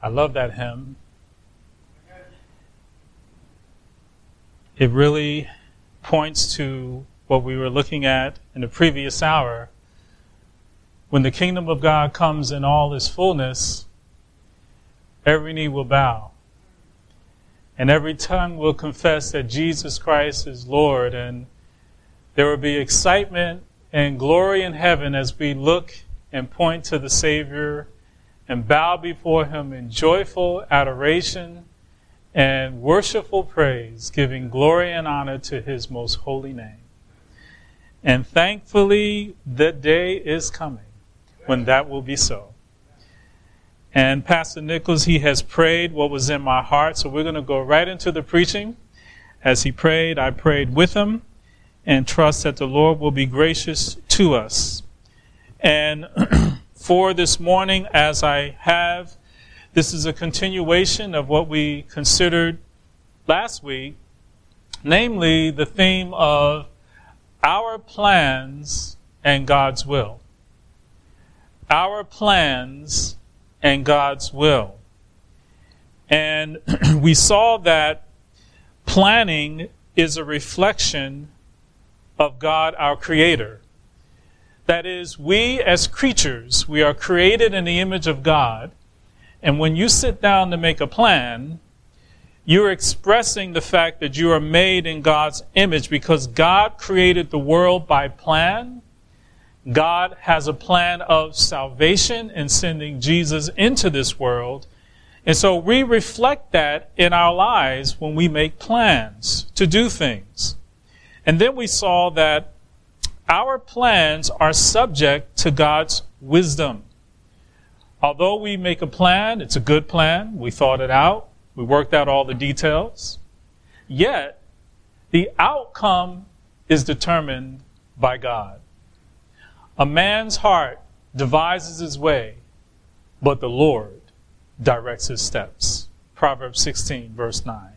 I love that hymn. It really points to what we were looking at in the previous hour. When the kingdom of God comes in all its fullness, every knee will bow. And every tongue will confess that Jesus Christ is Lord. And there will be excitement and glory in heaven as we look and point to the Savior and bow before Him in joyful adoration and worshipful praise, giving glory and honor to His most holy name. And thankfully, the day is coming when that will be so. And Pastor Nichols, he has prayed what was in my heart. So we're going to go right into the preaching. As he prayed, I prayed with him and trust that the Lord will be gracious to us. And for this morning, as I have, this is a continuation of what we considered last week, namely the theme of our plans and God's will. Our plans and God's will. And we saw that planning is a reflection of God, our Creator. That is, we as creatures, we are created in the image of God. And when you sit down to make a plan, you're expressing the fact that you are made in God's image because God created the world by plan God has a plan of salvation in sending Jesus into this world. And so we reflect that in our lives when we make plans to do things. And then we saw that our plans are subject to God's wisdom. Although we make a plan, it's a good plan, we thought it out, we worked out all the details, yet the outcome is determined by God. A man's heart devises his way, but the Lord directs his steps. Proverbs 16, verse 9.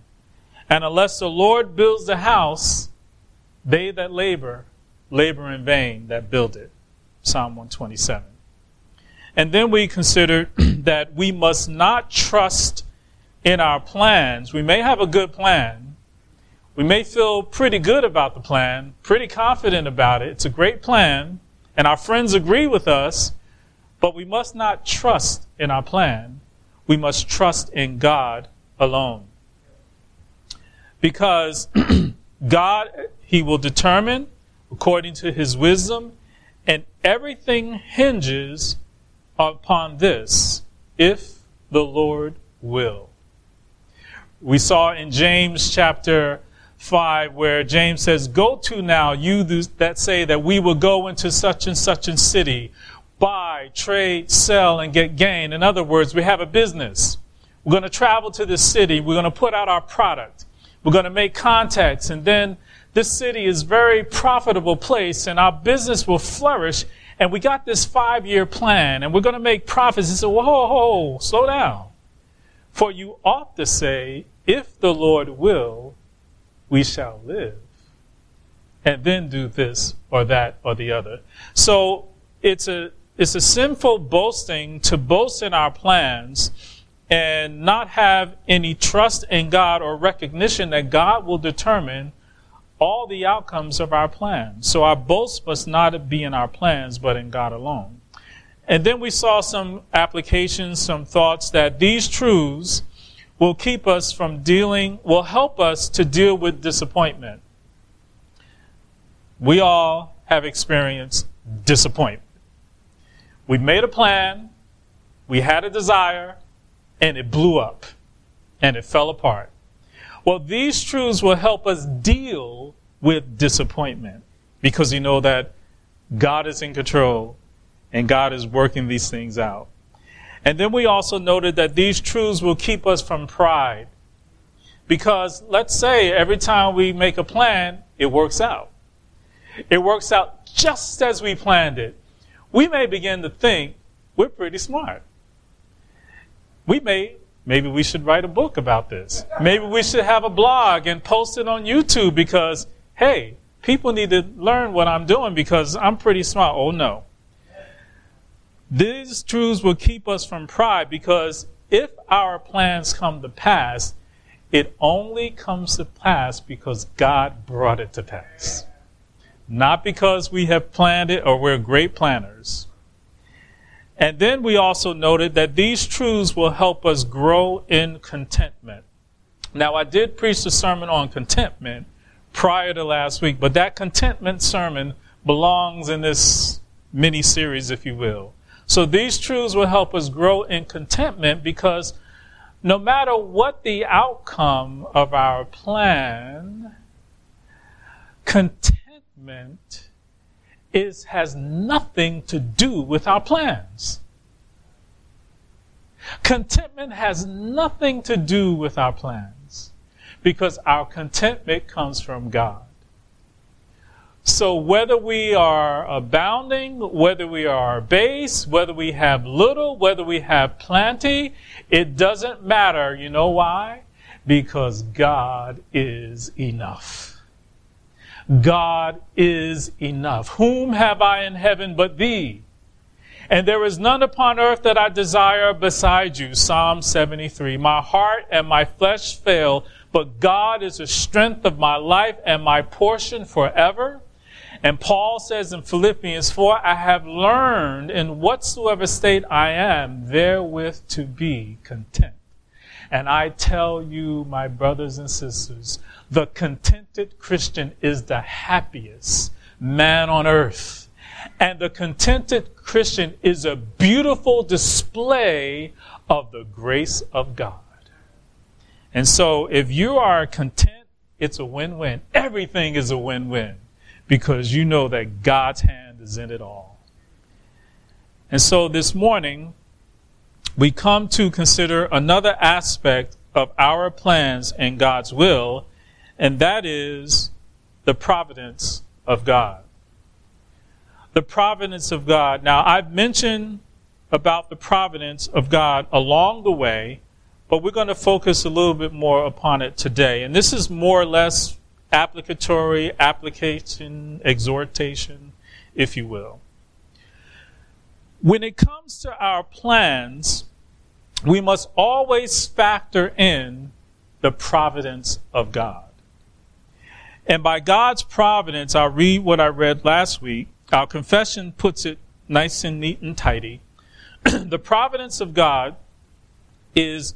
And unless the Lord builds the house, they that labor, labor in vain that build it. Psalm 127. And then we considered that we must not trust in our plans. We may have a good plan. We may feel pretty good about the plan, pretty confident about it. It's a great plan. And our friends agree with us, but we must not trust in our plan. We must trust in God alone. Because God, He will determine according to His wisdom, and everything hinges upon this if the Lord will. We saw in James chapter 5 where James says, Go to now, you that say that we will go into such and such a city, buy, trade, sell, and get gain. In other words, we have a business. We're going to travel to this city. We're going to put out our product. We're going to make contacts. And then this city is very profitable place and our business will flourish. And we got this five year plan and we're going to make profits. Said, whoa, whoa, whoa, slow down. For you ought to say, if the Lord will, we shall live. And then do this or that or the other. So it's a, it's a sinful boasting to boast in our plans and not have any trust in God or recognition that God will determine all the outcomes of our plans. So our boast must not be in our plans, but in God alone. And then we saw some applications, some thoughts that these truths will keep us from dealing, will help us to deal with disappointment. We all have experienced disappointment. We made a plan, we had a desire, and it blew up and it fell apart. Well, these truths will help us deal with disappointment because you know that God is in control and God is working these things out. And then we also noted that these truths will keep us from pride. Because let's say every time we make a plan, it works out. It works out just as we planned it. We may begin to think we're pretty smart. We may, maybe we should write a book about this. Maybe we should have a blog and post it on YouTube because, hey, people need to learn what I'm doing because I'm pretty smart. Oh no. These truths will keep us from pride because if our plans come to pass, it only comes to pass because God brought it to pass. Not because we have planned it or we're great planners. And then we also noted that these truths will help us grow in contentment. Now, I did preach a sermon on contentment prior to last week, but that contentment sermon belongs in this mini series, if you will. So these truths will help us grow in contentment because no matter what the outcome of our plan, contentment is, has nothing to do with our plans. Contentment has nothing to do with our plans because our contentment comes from God. So whether we are abounding, whether we are base, whether we have little, whether we have plenty, it doesn't matter. You know why? Because God is enough. God is enough. Whom have I in heaven but thee? And there is none upon earth that I desire beside you. Psalm 73. My heart and my flesh fail, but God is the strength of my life and my portion forever. And Paul says in Philippians 4, I have learned in whatsoever state I am, therewith to be content. And I tell you, my brothers and sisters, the contented Christian is the happiest man on earth. And the contented Christian is a beautiful display of the grace of God. And so if you are content, it's a win-win. Everything is a win-win because you know that God's hand is in it all. And so this morning, we come to consider another aspect of our plans and God's will, and that is the providence of God. The providence of God. Now, I've mentioned about the providence of God along the way, but we're going to focus a little bit more upon it today. And this is more or less applicatory, application, exhortation, if you will. When it comes to our plans, we must always factor in the providence of God. And by God's providence, I'll read what I read last week. Our confession puts it nice and neat and tidy. the providence of God is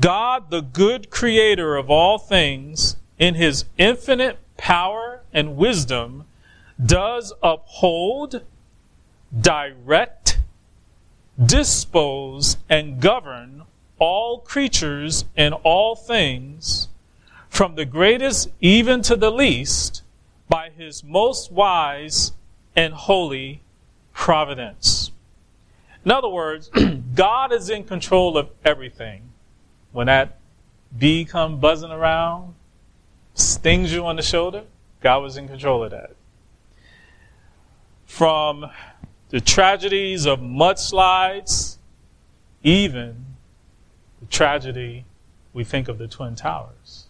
God, the good creator of all things, in his infinite power and wisdom, does uphold, direct, dispose, and govern all creatures and all things, from the greatest even to the least, by his most wise and holy providence. In other words, God is in control of everything. When that bee come buzzing around, stings you on the shoulder, God was in control of that. From the tragedies of mudslides, even the tragedy we think of the Twin Towers.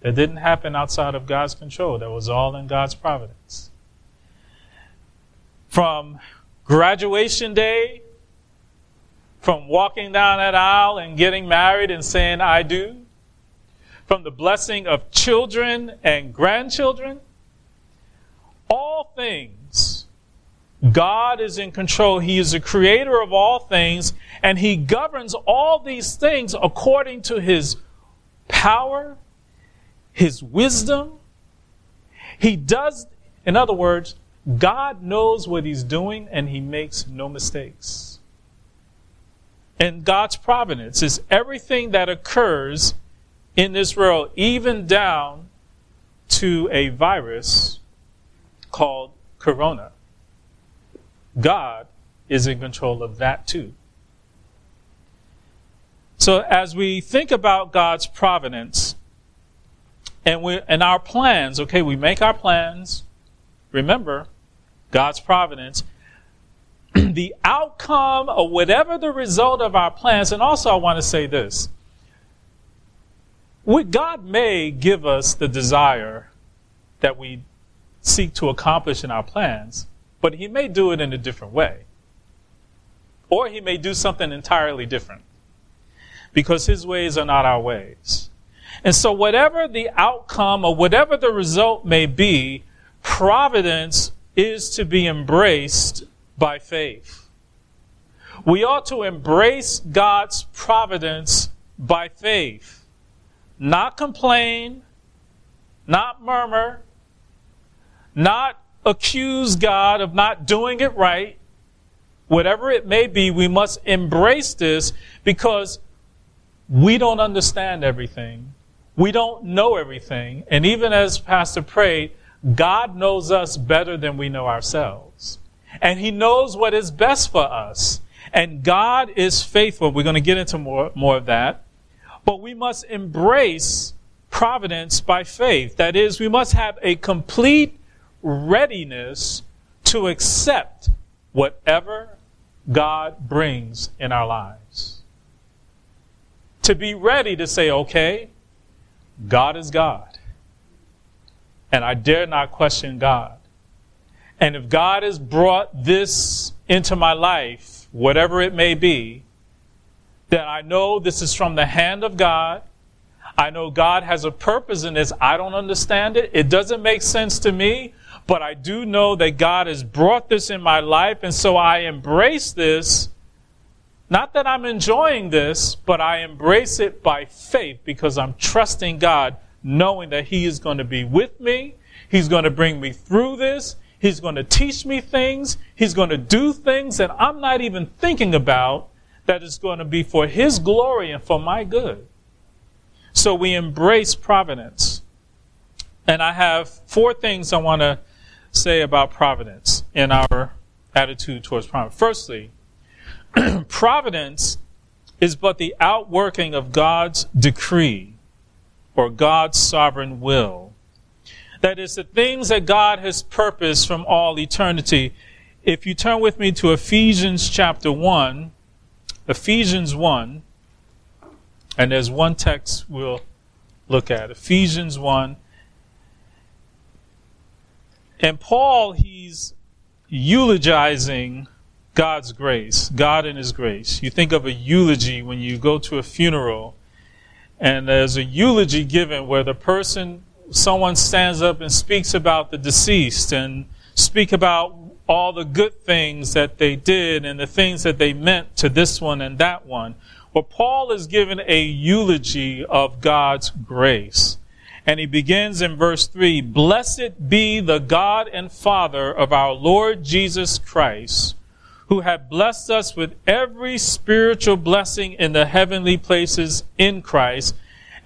That didn't happen outside of God's control. That was all in God's providence. From graduation day, from walking down that aisle and getting married and saying, I do, from the blessing of children and grandchildren. All things, God is in control. He is the creator of all things, and He governs all these things according to His power, His wisdom. He does, in other words, God knows what He's doing and He makes no mistakes. And God's providence is everything that occurs in this world, even down to a virus called corona. God is in control of that too. So as we think about God's providence and we and our plans, okay, we make our plans. Remember, God's providence. the outcome or whatever the result of our plans, and also I want to say this God may give us the desire that we seek to accomplish in our plans, but He may do it in a different way. Or He may do something entirely different. because his ways are not our ways. And so whatever the outcome or whatever the result may be, providence is to be embraced by faith. We ought to embrace God's providence by faith, not complain, not murmur, not accuse God of not doing it right. Whatever it may be, we must embrace this because we don't understand everything. We don't know everything. And even as Pastor prayed, God knows us better than we know ourselves. And He knows what is best for us. And God is faithful. We're going to get into more, more of that. But we must embrace providence by faith. That is, we must have a complete readiness to accept whatever God brings in our lives. To be ready to say, okay, God is God. And I dare not question God. And if God has brought this into my life, whatever it may be, then I know this is from the hand of God. I know God has a purpose in this. I don't understand it. It doesn't make sense to me, but I do know that God has brought this in my life, and so I embrace this. Not that I'm enjoying this, but I embrace it by faith because I'm trusting God, knowing that He is going to be with me. He's going to bring me through this. He's going to teach me things. He's going to do things that I'm not even thinking about that is going to be for His glory and for my good. So we embrace providence. And I have four things I want to say about providence in our attitude towards providence. Firstly, providence is but the outworking of God's decree or God's sovereign will. That is, the things that God has purposed from all eternity. If you turn with me to Ephesians chapter 1, Ephesians 1, and there's one text we'll look at Ephesians 1 and Paul, he's eulogizing God's grace, God and His grace. You think of a eulogy when you go to a funeral, and there's a eulogy given where the person, someone stands up and speaks about the deceased and speak about all the good things that they did and the things that they meant to this one and that one. Well, Paul is given a eulogy of God's grace. And he begins in verse 3 Blessed be the God and Father of our Lord Jesus Christ, who have blessed us with every spiritual blessing in the heavenly places in Christ.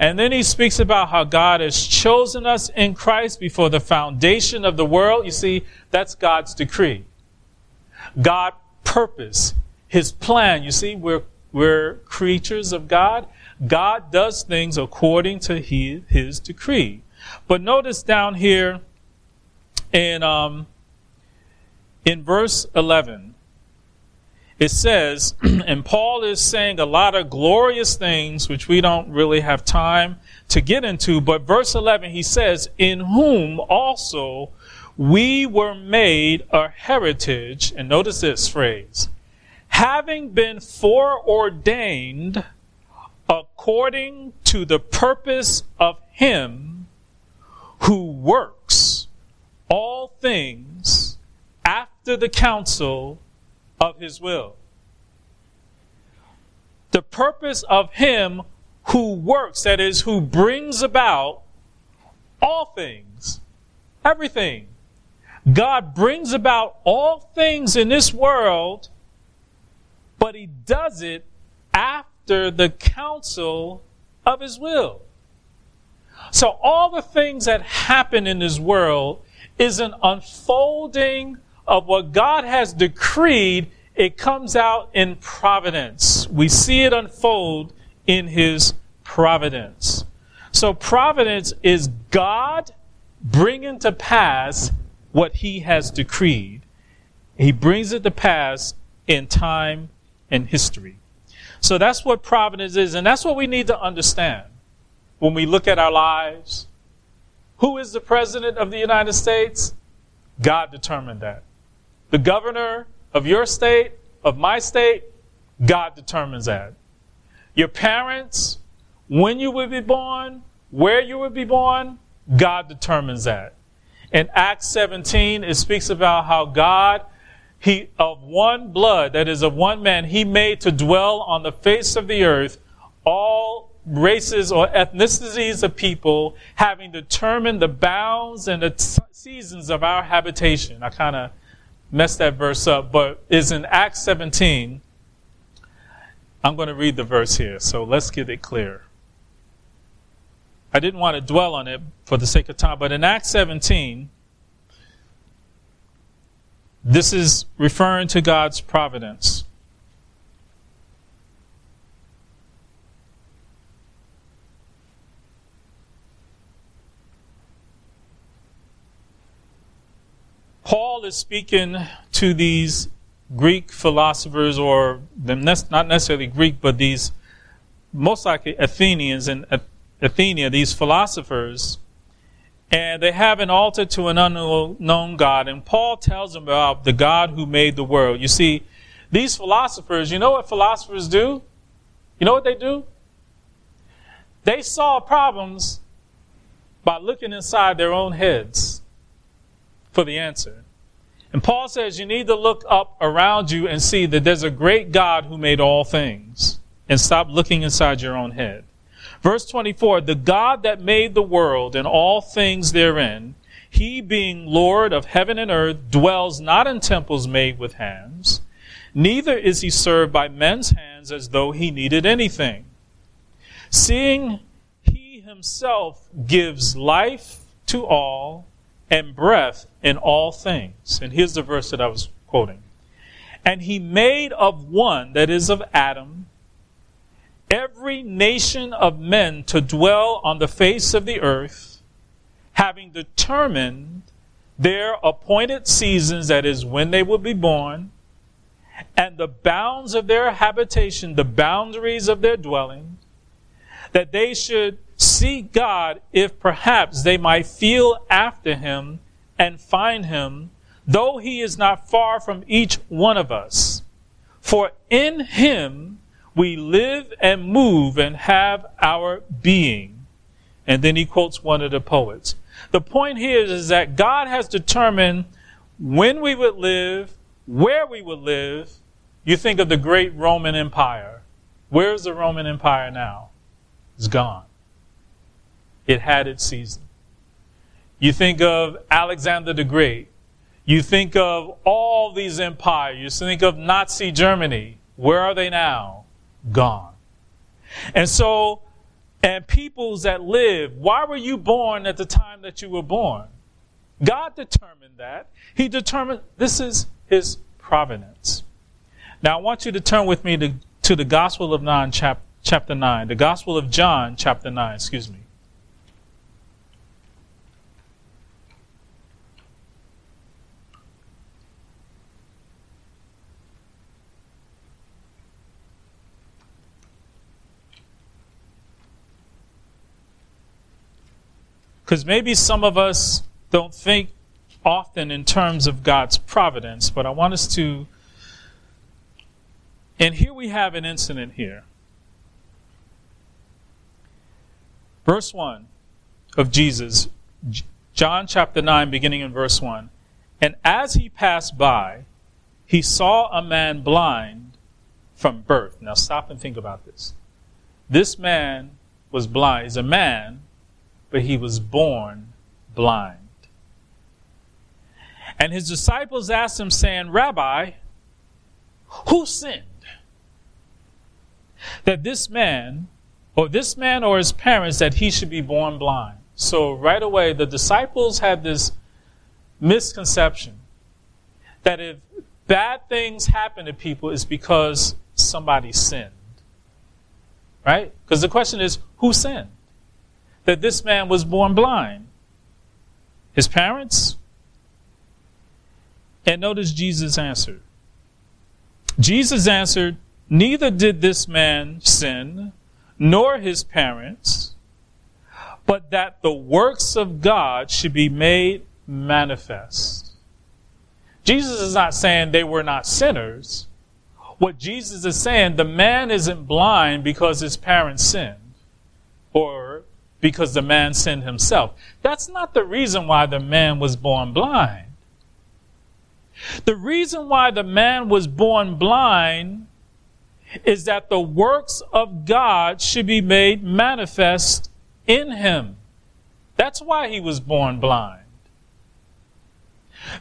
And then he speaks about how God has chosen us in Christ before the foundation of the world. You see, that's God's decree. God purpose, his plan. You see, we're, we're creatures of God. God does things according to his, his decree. But notice down here in, um, in verse 11, it says, and Paul is saying a lot of glorious things, which we don't really have time to get into, but verse 11, he says, in whom also we were made a heritage, and notice this phrase, having been foreordained according to the purpose of Him who works all things after the counsel of His will. The purpose of Him who works, that is, who brings about all things, everything. God brings about all things in this world, but He does it after the counsel of his will. So all the things that happen in this world is an unfolding of what God has decreed. It comes out in providence. We see it unfold in his providence. So providence is God bringing to pass what he has decreed. He brings it to pass in time and history. So that's what providence is, and that's what we need to understand when we look at our lives. Who is the president of the United States? God determined that. The governor of your state, of my state, God determines that. your parents, when you would be born, where you would be born, God determines that. In Acts 17, it speaks about how God, he, of one blood, that is of one man, he made to dwell on the face of the earth all races or ethnicities of people having determined the bounds and the t- seasons of our habitation. I kind of messed that verse up, but is in Acts 17. I'm going to read the verse here, so let's get it clear. I didn't want to dwell on it for the sake of time, but in Acts 17, this is referring to God's providence. Paul is speaking to these Greek philosophers, or not necessarily Greek, but these most likely Athenians and Athenia, these philosophers, and they have an altar to an unknown God. And Paul tells them about the God who made the world. You see, these philosophers, you know what philosophers do? You know what they do? They solve problems by looking inside their own heads for the answer. And Paul says you need to look up around you and see that there's a great God who made all things and stop looking inside your own head. Verse 24, the God that made the world and all things therein, he being Lord of heaven and earth, dwells not in temples made with hands, neither is he served by men's hands as though he needed anything. Seeing he himself gives life to all and breath in all things. And here's the verse that I was quoting. And he made of one, that is of Adam, every nation of men to dwell on the face of the earth, having determined their appointed seasons, that is, when they will be born, and the bounds of their habitation, the boundaries of their dwelling, that they should seek God if perhaps they might feel after him and find him, though he is not far from each one of us. For in him we live and move and have our being. And then he quotes one of the poets. The point here is is, that God has determined when we would live, where we would live. You think of the great Roman Empire. Where's the Roman Empire now? It's gone it had its season. You think of Alexander the Great. You think of all these empires. You think of Nazi Germany. Where are they now? Gone. And so, and peoples that live, why were you born at the time that you were born? God determined that. He determined this is his providence. Now I want you to turn with me to, to the Gospel of John, chap, chapter 9. The Gospel of John, chapter 9, excuse me. Because maybe some of us don't think often in terms of God's providence, but I want us to. And here we have an incident here. Verse 1 of Jesus, John chapter 9, beginning in verse 1. And as he passed by, he saw a man blind from birth. Now stop and think about this. This man was blind. He's a man but he was born blind. And his disciples asked him, saying, Rabbi, who sinned? That this man, or this man or his parents, that he should be born blind. So right away, the disciples had this misconception that if bad things happen to people, it's because somebody sinned. Right? Because the question is, who sinned? That this man was born blind? His parents? And notice Jesus answered. Jesus answered, Neither did this man sin, nor his parents, but that the works of God should be made manifest. Jesus is not saying they were not sinners. what Jesus is saying, the man isn't blind because his parents sinned or because the man sinned himself. That's not the reason why the man was born blind. The reason why the man was born blind is that the works of God should be made manifest in him. That's why he was born blind.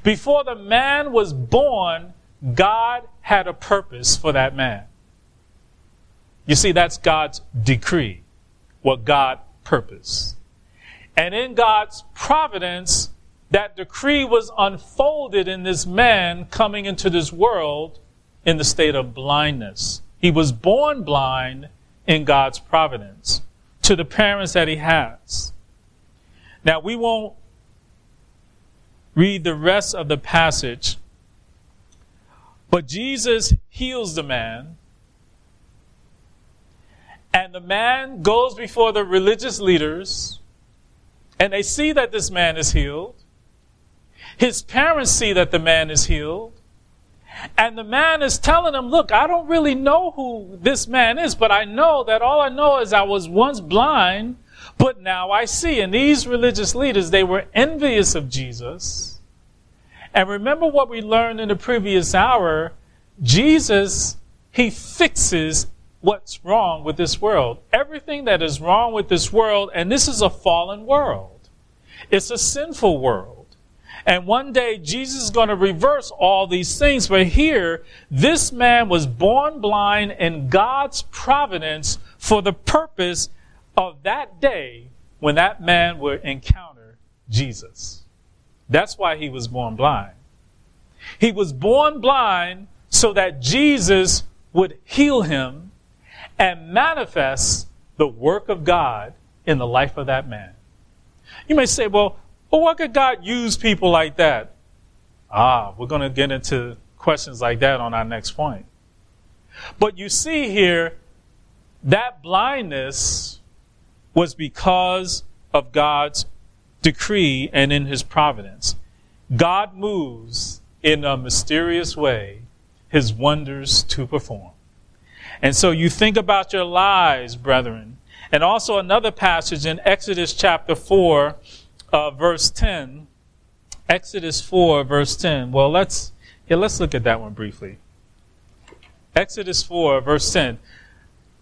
Before the man was born, God had a purpose for that man. You see, that's God's decree, what God purposed. And in God's providence, that decree was unfolded in this man coming into this world in the state of blindness. He was born blind in God's providence to the parents that he has. Now, we won't read the rest of the passage, but Jesus heals the man. And the man goes before the religious leaders, and they see that this man is healed. His parents see that the man is healed. And the man is telling them, Look, I don't really know who this man is, but I know that all I know is I was once blind, but now I see. And these religious leaders, they were envious of Jesus. And remember what we learned in the previous hour Jesus, he fixes what's wrong with this world. Everything that is wrong with this world, and this is a fallen world, it's a sinful world. And one day Jesus is going to reverse all these things. But here, this man was born blind in God's providence for the purpose of that day when that man would encounter Jesus. That's why he was born blind. He was born blind so that Jesus would heal him and manifests the work of God in the life of that man. You may say, well, well, why could God use people like that? Ah, we're going to get into questions like that on our next point. But you see here, that blindness was because of God's decree and in his providence. God moves in a mysterious way his wonders to perform. And so you think about your lives, brethren. And also another passage in Exodus chapter 4 uh, verse 10, Exodus 4, verse 10. Well, let's, yeah, let's look at that one briefly. Exodus 4, verse 10.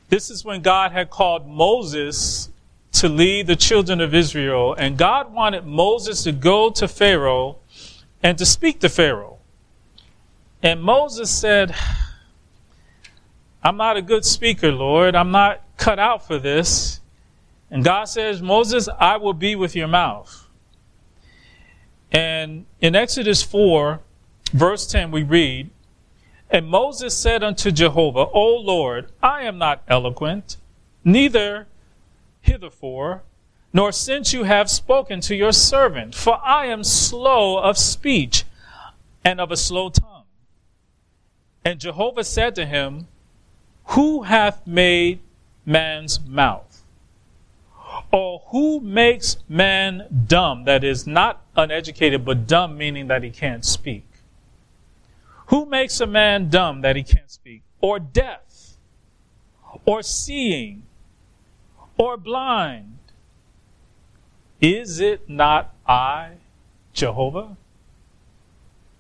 This is when God had called Moses to lead the children of Israel, and God wanted Moses to go to Pharaoh and to speak to Pharaoh. And Moses said, I'm not a good speaker, Lord. I'm not cut out for this. And God says, Moses, I will be with your mouth. And in Exodus 4, verse 10, we read, And Moses said unto Jehovah, O Lord, I am not eloquent, neither hitherfore, nor since you have spoken to your servant, for I am slow of speech and of a slow tongue. And Jehovah said to him, Who hath made man's mouth? Or who makes man dumb, that is, not uneducated, but dumb, meaning that he can't speak? Who makes a man dumb that he can't speak? Or deaf? Or seeing? Or blind? Is it not I, Jehovah?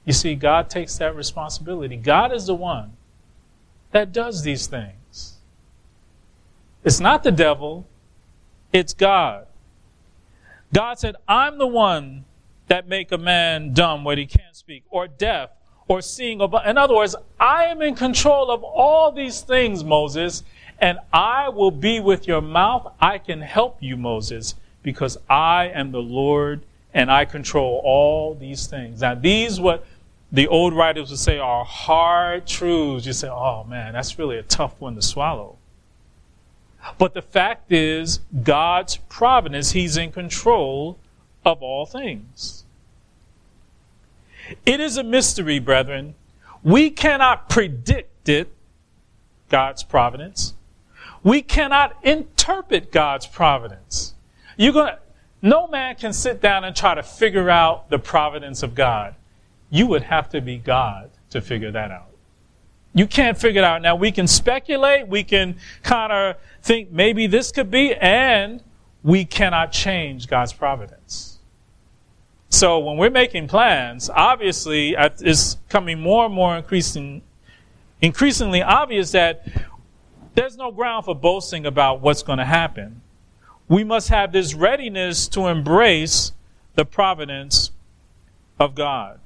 You see, God takes that responsibility. God is the one that does these things. It's not the devil, it's God. God said, I'm the one that make a man dumb where he can't speak, or deaf, or seeing. Or, in other words, I am in control of all these things, Moses, and I will be with your mouth. I can help you, Moses, because I am the Lord and I control all these things. Now, these what the old writers would say are hard truths. You say, oh man, that's really a tough one to swallow. But the fact is, God's providence, He's in control of all things. It is a mystery, brethren. We cannot predict it, God's providence. We cannot interpret God's providence. You're to, no man can sit down and try to figure out the providence of God. You would have to be God to figure that out. You can't figure it out. Now we can speculate, we can kind of think maybe this could be, and we cannot change God's providence. So when we're making plans, obviously it's coming more and more increasing, increasingly obvious that there's no ground for boasting about what's going to happen. We must have this readiness to embrace the providence of God.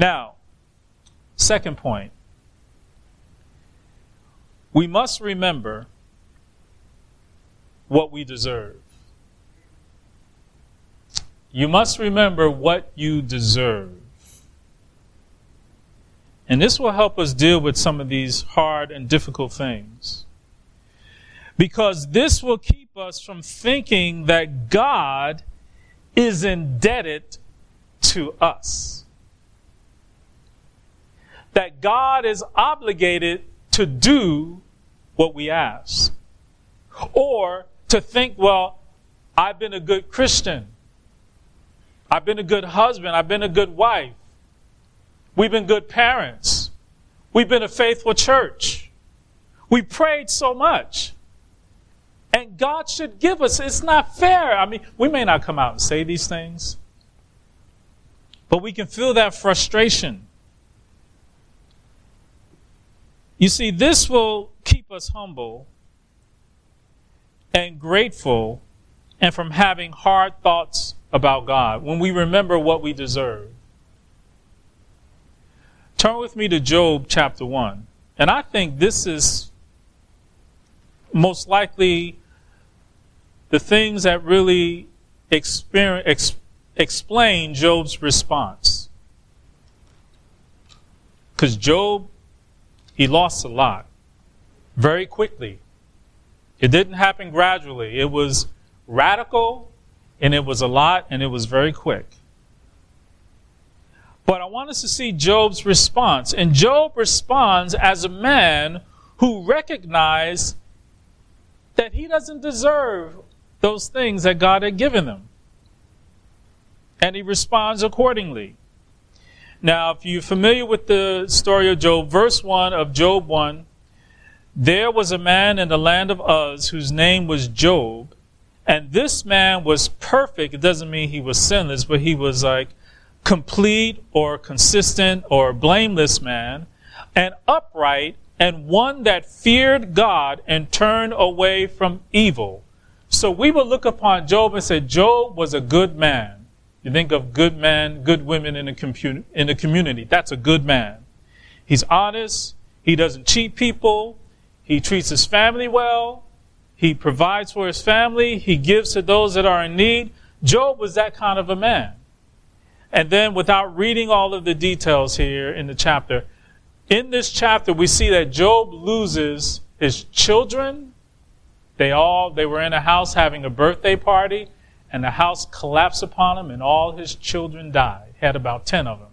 Now, second point. We must remember what we deserve. You must remember what you deserve. And this will help us deal with some of these hard and difficult things. Because this will keep us from thinking that God is indebted to us. That God is obligated to do what we ask. Or to think, well, I've been a good Christian. I've been a good husband. I've been a good wife. We've been good parents. We've been a faithful church. We prayed so much. And God should give us, it's not fair. I mean, we may not come out and say these things, but we can feel that frustration. You see, this will keep us humble and grateful and from having hard thoughts about God when we remember what we deserve. Turn with me to Job chapter 1. And I think this is most likely the things that really ex, explain Job's response. Because Job, he lost a lot very quickly. It didn't happen gradually. It was radical and it was a lot and it was very quick. But I want us to see Job's response. And Job responds as a man who recognized that he doesn't deserve those things that God had given him. And he responds accordingly. Now, if you're familiar with the story of Job, verse 1 of Job 1, there was a man in the land of Uz whose name was Job, and this man was perfect. It doesn't mean he was sinless, but he was like complete or consistent or blameless man, and upright, and one that feared God and turned away from evil. So we will look upon Job and say, Job was a good man. You think of good men, good women in the, compu- in the community. That's a good man. He's honest. He doesn't cheat people. He treats his family well. He provides for his family. He gives to those that are in need. Job was that kind of a man. And then, without reading all of the details here in the chapter, in this chapter, we see that Job loses his children. They all, they were in a house having a birthday party, and the house collapsed upon him, and all his children died. Had about 10 of them.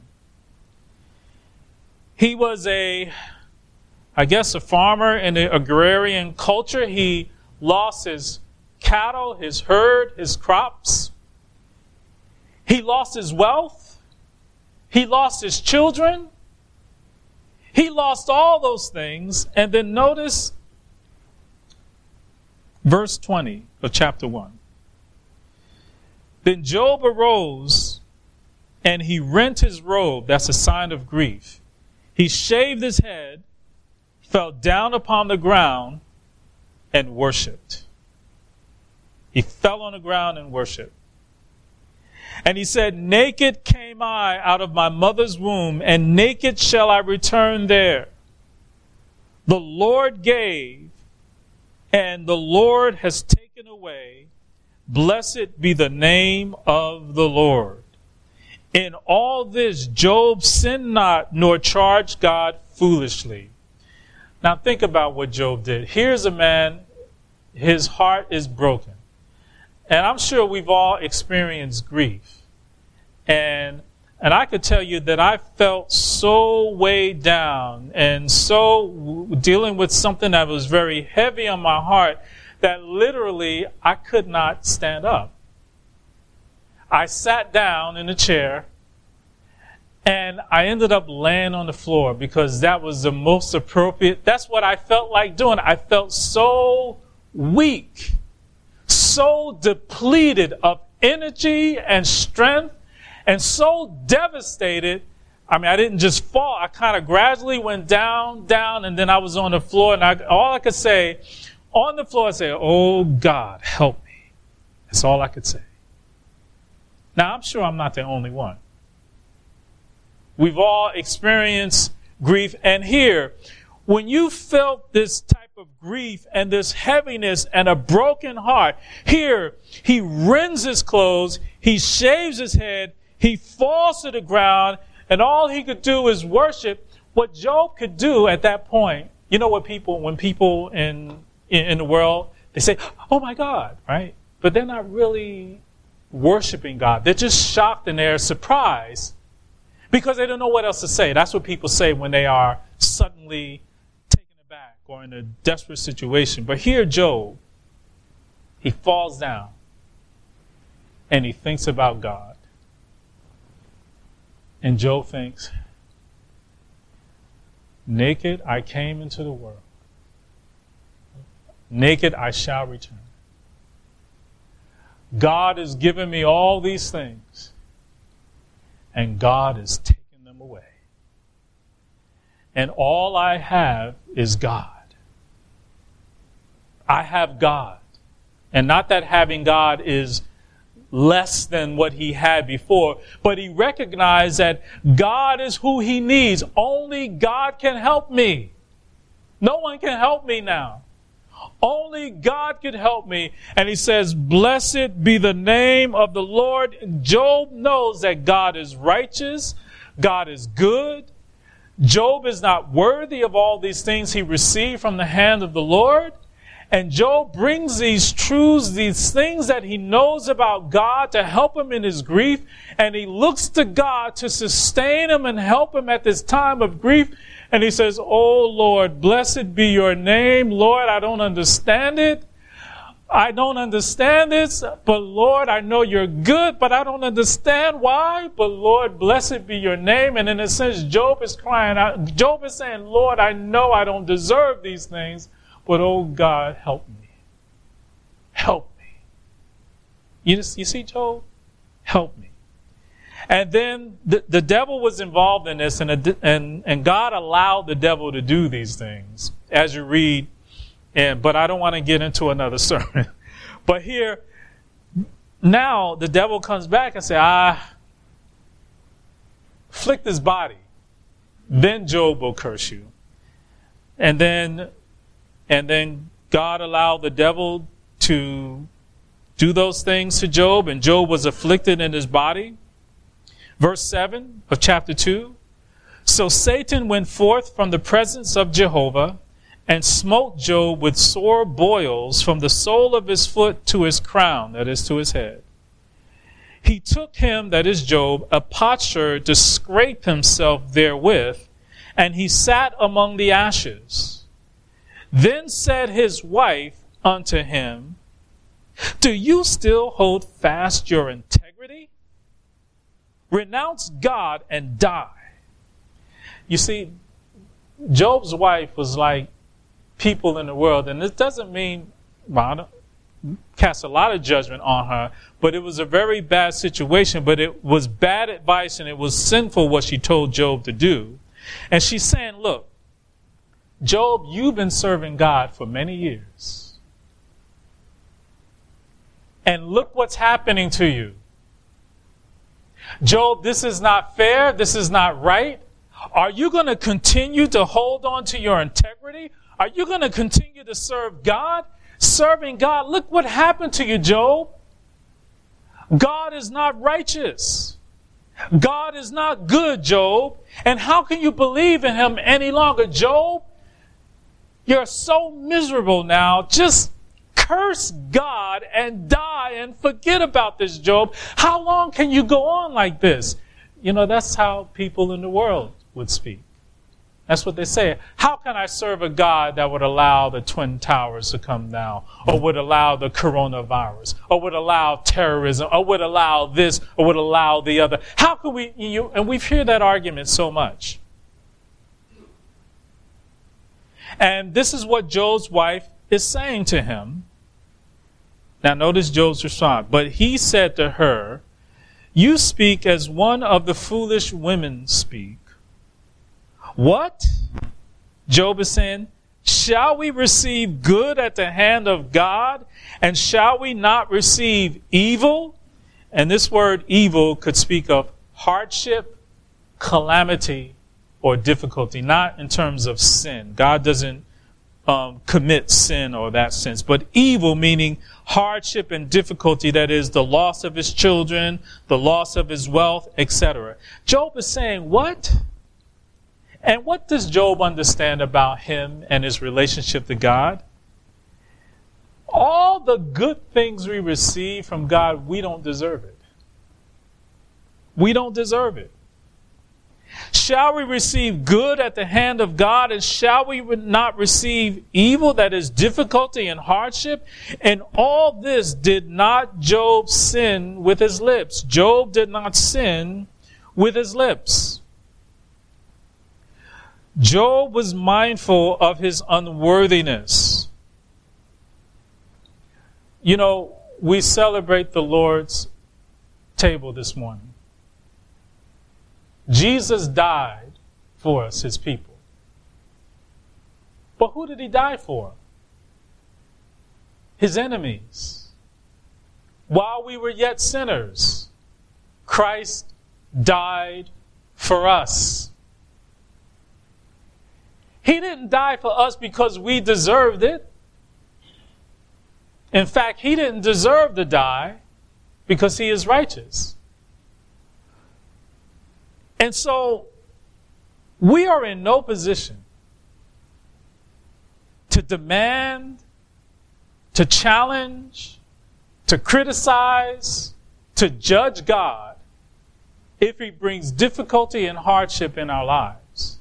He was a, I guess, a farmer in the agrarian culture. He lost his cattle, his herd, his crops. He lost his wealth. He lost his children. He lost all those things. And then notice verse 20 of chapter 1. Then Job arose and he rent his robe. That's a sign of grief. He shaved his head, fell down upon the ground, and worshiped. He fell on the ground and worshiped. And he said, Naked came I out of my mother's womb, and naked shall I return there. The Lord gave, and the Lord has taken away. Blessed be the name of the Lord. In all this, Job sinned not, nor charged God foolishly. Now think about what Job did. Here's a man, his heart is broken. And I'm sure we've all experienced grief. And and I could tell you that I felt so weighed down and so dealing with something that was very heavy on my heart that literally I could not stand up. I sat down in a chair And I ended up laying on the floor because that was the most appropriate. That's what I felt like doing. I felt so weak, so depleted of energy and strength, and so devastated. I mean, I didn't just fall. I kind of gradually went down, down, and then I was on the floor. And I, all I could say on the floor, I said, Oh God, help me. That's all I could say. Now, I'm sure I'm not the only one. We've all experienced grief. And here, when you felt this type of grief and this heaviness and a broken heart, here, he rends his clothes, he shaves his head, he falls to the ground, and all he could do is worship. What Job could do at that point, you know what people, when people in, in, in the world, they say, oh my God, right? But they're not really worshiping God. They're just shocked and they're surprised because they don't know what else to say. That's what people say when they are suddenly taken aback or in a desperate situation. But here, Job, he falls down and he thinks about God. And Job thinks, Naked I came into the world, naked I shall return. God has given me all these things and God has taken them away. And all I have is God. I have God. And not that having God is less than what he had before, but he recognized that God is who he needs. Only God can help me. No one can help me now. Only God could help me. And he says, Blessed be the name of the Lord. Job knows that God is righteous, God is good. Job is not worthy of all these things he received from the hand of the Lord. And Job brings these truths, these things that he knows about God to help him in his grief. And he looks to God to sustain him and help him at this time of grief. And he says, Oh Lord, blessed be your name. Lord, I don't understand it. I don't understand this, but Lord, I know you're good, but I don't understand why. But Lord, blessed be your name. And in a sense, Job is crying out. Job is saying, Lord, I know I don't deserve these things, but oh God, help me. Help me. You, just, you see, Job? Help me. And then the, the devil was involved in this, and, and, and God allowed the devil to do these things, as you read. And, but I don't want to get into another sermon. but here, now the devil comes back and says, Ah, flick this body. Then Job will curse you. And then, and then God allowed the devil to do those things to Job, and Job was afflicted in his body. Verse 7 of chapter 2. So Satan went forth from the presence of Jehovah and smote Job with sore boils from the sole of his foot to his crown, that is, to his head. He took him, that is Job, a potsherd to scrape himself therewith, and he sat among the ashes. Then said his wife unto him, Do you still hold fast your integrity? Renounce God and die. You see, Job's wife was like people in the world, and this doesn't mean well, cast a lot of judgment on her, but it was a very bad situation, but it was bad advice and it was sinful what she told Job to do. And she's saying, look, Job, you've been serving God for many years. And look what's happening to you. Job, this is not fair. This is not right. Are you going to continue to hold on to your integrity? Are you going to continue to serve God? Serving God. Look what happened to you, Job. God is not righteous. God is not good, Job. And how can you believe in him any longer, Job? You're so miserable now. Just curse God and die and forget about this, Job. How long can you go on like this? You know, that's how people in the world would speak. That's what they say. How can I serve a God that would allow the Twin Towers to come down, or would allow the coronavirus, or would allow terrorism, or would allow this, or would allow the other? How can we, you, and we've heard that argument so much. And this is what Job's wife is saying to him. Now, notice Job's response. But he said to her, You speak as one of the foolish women speak. What? Job is saying, Shall we receive good at the hand of God? And shall we not receive evil? And this word evil could speak of hardship, calamity, or difficulty, not in terms of sin. God doesn't um, commit sin or that sense, but evil meaning hardship and difficulty, that is the loss of his children, the loss of his wealth, etc. Job is saying, what? And what does Job understand about him and his relationship to God? All the good things we receive from God, we don't deserve it. We don't deserve it. Shall we receive good at the hand of God and shall we not receive evil that is difficulty and hardship? And all this did not Job sin with his lips. Job did not sin with his lips. Job was mindful of his unworthiness. You know, we celebrate the Lord's table this morning. Jesus died for us, his people. But who did he die for? His enemies. While we were yet sinners, Christ died for us. He didn't die for us because we deserved it. In fact, he didn't deserve to die because he is righteous. And so we are in no position to demand, to challenge, to criticize, to judge God if He brings difficulty and hardship in our lives.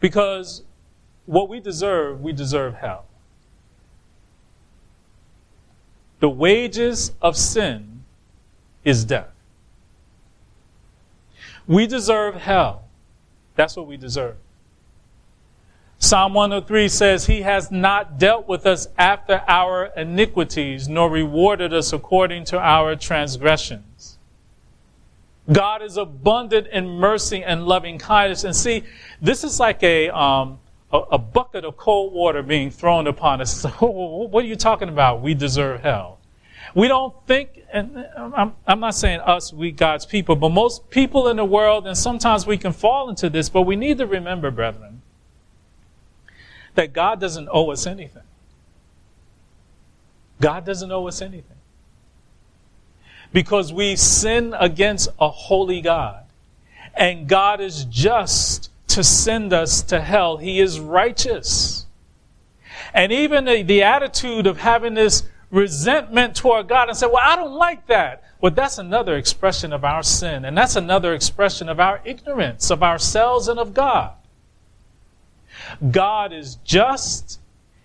Because what we deserve, we deserve hell. The wages of sin is death. We deserve hell. That's what we deserve. Psalm 103 says, He has not dealt with us after our iniquities, nor rewarded us according to our transgressions. God is abundant in mercy and loving kindness. And see, this is like a, um, a, a bucket of cold water being thrown upon us. what are you talking about? We deserve hell. We don't think, and um, I'm, I'm not saying us, we God's people, but most people in the world, and sometimes we can fall into this, but we need to remember, brethren, that God doesn't owe us anything. God doesn't owe us anything. Because we sin against a holy God. And God is just to send us to hell. He is righteous. And even the, the attitude of having this resentment toward God and say, Well, I don't like that. Well, that's another expression of our sin, and that's another expression of our ignorance of ourselves and of God. God is just,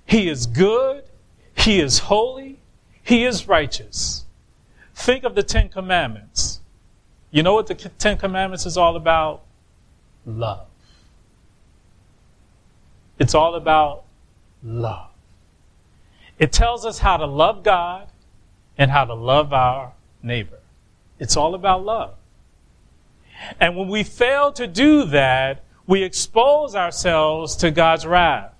He is good, He is holy, He is righteous. Think of the Ten Commandments. You know what the Ten Commandments is all about? Love. It's all about love. It tells us how to love God and how to love our neighbor. It's all about love. And when we fail to do that, we expose ourselves to God's wrath.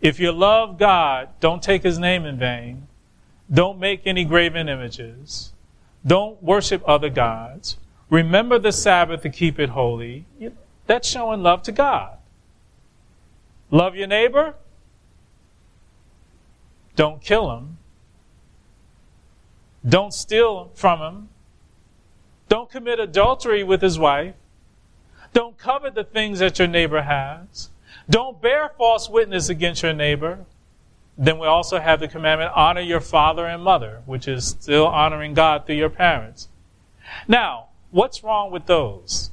If you love God, don't take his name in vain. Don't make any graven images. Don't worship other gods. Remember the Sabbath to keep it holy. That's showing love to God. Love your neighbor? Don't kill him. Don't steal from him. Don't commit adultery with his wife. Don't covet the things that your neighbor has. Don't bear false witness against your neighbor. Then we also have the commandment honor your father and mother, which is still honoring God through your parents. Now, what's wrong with those?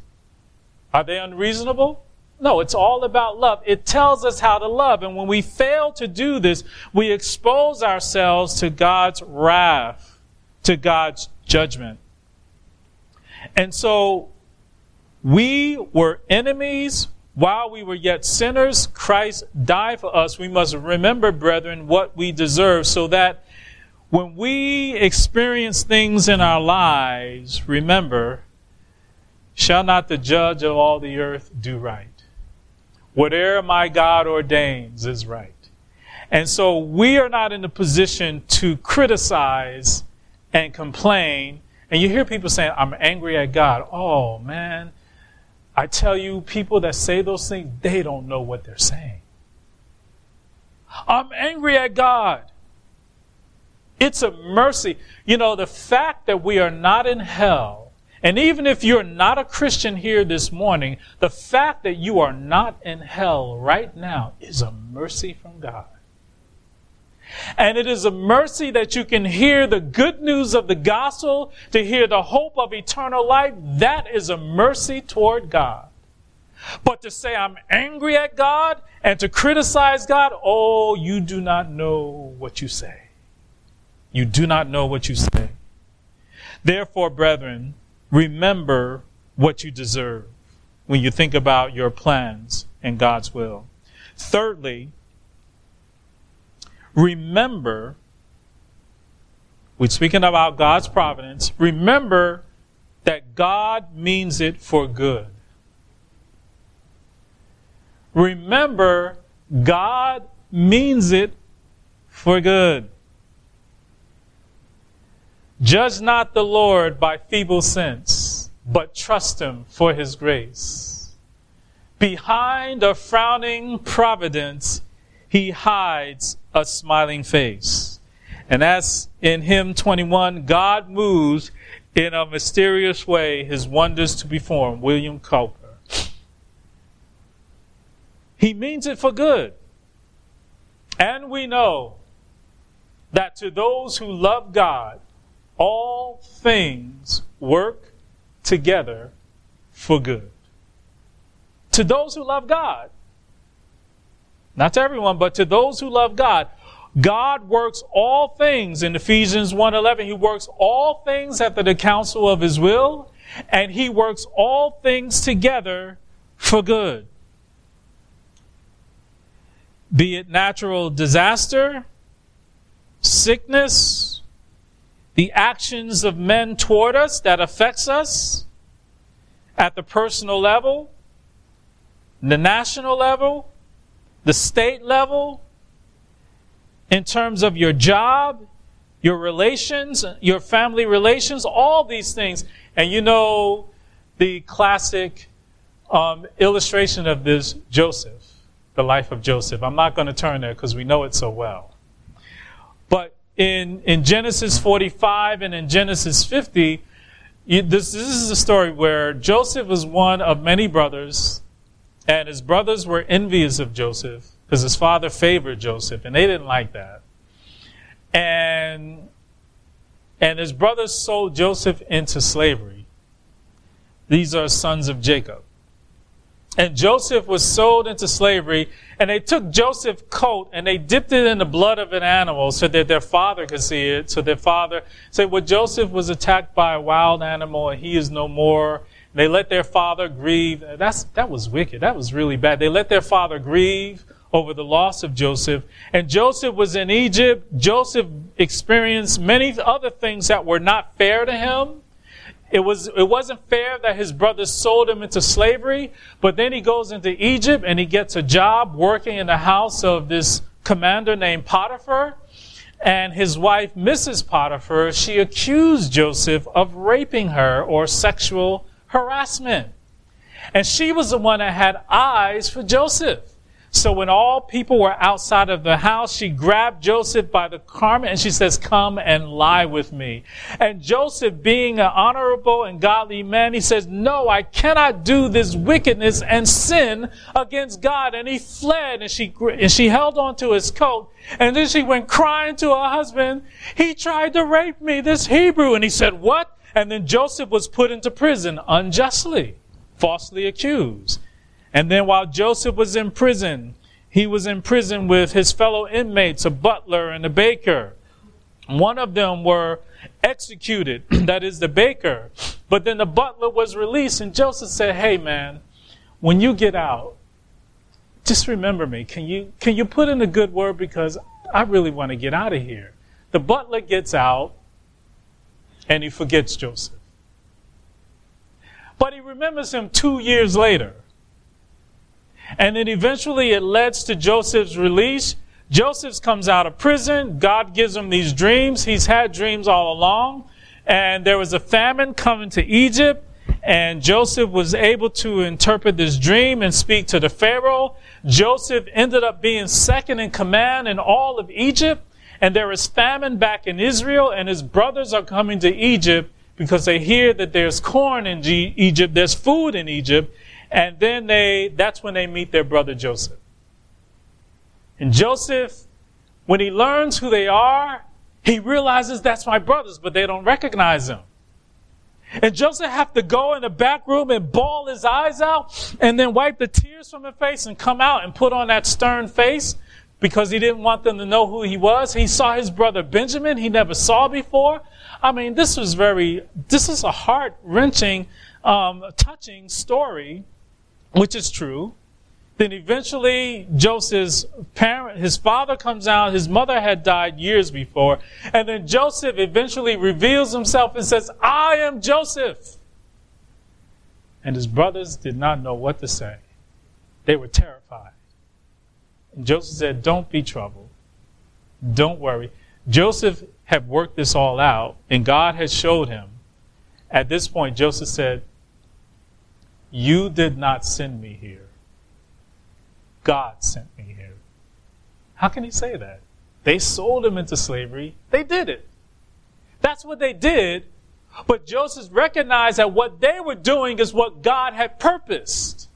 Are they unreasonable? No, it's all about love. It tells us how to love. And when we fail to do this, we expose ourselves to God's wrath, to God's judgment. And so we were enemies while we were yet sinners. Christ died for us. We must remember, brethren, what we deserve so that when we experience things in our lives, remember, shall not the judge of all the earth do right? Whatever my God ordains is right. And so we are not in a position to criticize and complain. And you hear people saying, I'm angry at God. Oh, man. I tell you, people that say those things, they don't know what they're saying. I'm angry at God. It's a mercy. You know, the fact that we are not in hell and even if you're not a Christian here this morning, the fact that you are not in hell right now is a mercy from God. And it is a mercy that you can hear the good news of the gospel, to hear the hope of eternal life. That is a mercy toward God. But to say I'm angry at God and to criticize God, oh, you do not know what you say. You do not know what you say. Therefore, brethren, remember what you deserve when you think about your plans and God's will. Thirdly, remember, we're speaking about God's providence, remember that God means it for good. Remember, God means it for good. Judge not the Lord by feeble sense, but trust him for his grace. Behind a frowning providence, he hides a smiling face. And as in hymn 21, God moves in a mysterious way his wonders to perform. William Cowper. He means it for good. And we know that to those who love God, all things work together for good. To those who love God. Not to everyone, but to those who love God. God works all things in Ephesians 1:11 he works all things after the counsel of his will and he works all things together for good. Be it natural disaster, sickness, the actions of men toward us that affects us at the personal level, the national level, the state level, in terms of your job, your relations, your family relations, all these things. And you know the classic um, illustration of this, Joseph, the life of Joseph. I'm not going to turn there because we know it so well. In, in Genesis 45 and in Genesis 50, you, this, this is a story where Joseph was one of many brothers, and his brothers were envious of Joseph because his father favored Joseph, and they didn't like that. And, and his brothers sold Joseph into slavery. These are sons of Jacob. And Joseph was sold into slavery, and they took Joseph's coat and they dipped it in the blood of an animal so that their father could see it. So their father said, Well, Joseph was attacked by a wild animal and he is no more. They let their father grieve. That's, that was wicked. That was really bad. They let their father grieve over the loss of Joseph. And Joseph was in Egypt. Joseph experienced many other things that were not fair to him it was it wasn't fair that his brothers sold him into slavery, but then he goes into Egypt and he gets a job working in the house of this commander named Potiphar. And his wife, Mrs. Potiphar, she accused Joseph of raping her or sexual harassment. And she was the one that had eyes for Joseph. So when all people were outside of the house, she grabbed Joseph by the garment and she says, come and lie with me. And Joseph, being an honorable and godly man, he says, no, I cannot do this wickedness and sin against God. And he fled and she, and she held on to his coat. And then she went crying to her husband. He tried to rape me, this Hebrew. And he said, what? And then Joseph was put into prison unjustly. falsely accused. And then while Joseph was in prison, he was in prison with his fellow inmates, a butler and a baker. One of them were executed, that is the baker. But then the butler was released, and Joseph said, Hey man, when you get out, just remember me. Can you can you put in a good word because I really want to get out of here. The butler gets out and he forgets Joseph. But he remembers him 2 years later. And then eventually it leads to Joseph's release. Joseph comes out of prison. God gives him these dreams. He's had dreams all along. And there was a famine coming to Egypt. And Joseph was able to interpret this dream and speak to the Pharaoh. Joseph ended up being second in command in all of Egypt. And there is famine back in Israel, and his brothers are coming to Egypt because they hear that there's corn in Egypt, there's food in Egypt, and then they, that's when they meet their brother Joseph. And Joseph, when he learns who they are, he realizes that's my brothers, but they don't recognize him. And Joseph have to go in the back room and bawl his eyes out and then wipe the tears from his face and come out and put on that stern face because he didn't want them to know who he was. He saw his brother Benjamin he never saw before. I mean, this was very, this is a heart wrenching, um, touching story, which is true. Then eventually Joseph's parent, his father comes out, his mother had died years before, and then Joseph eventually reveals himself and says, I am Joseph. And his brothers did not know what to say. They were terrified. And Joseph said, Don't be troubled. Don't worry. Joseph had worked this all out, and God had showed him. At this point, Joseph said, You did not send me here God sent me here. How can he say that? They sold him into slavery. They did it. That's what they did. But Joseph recognized that what they were doing is what God had purposed.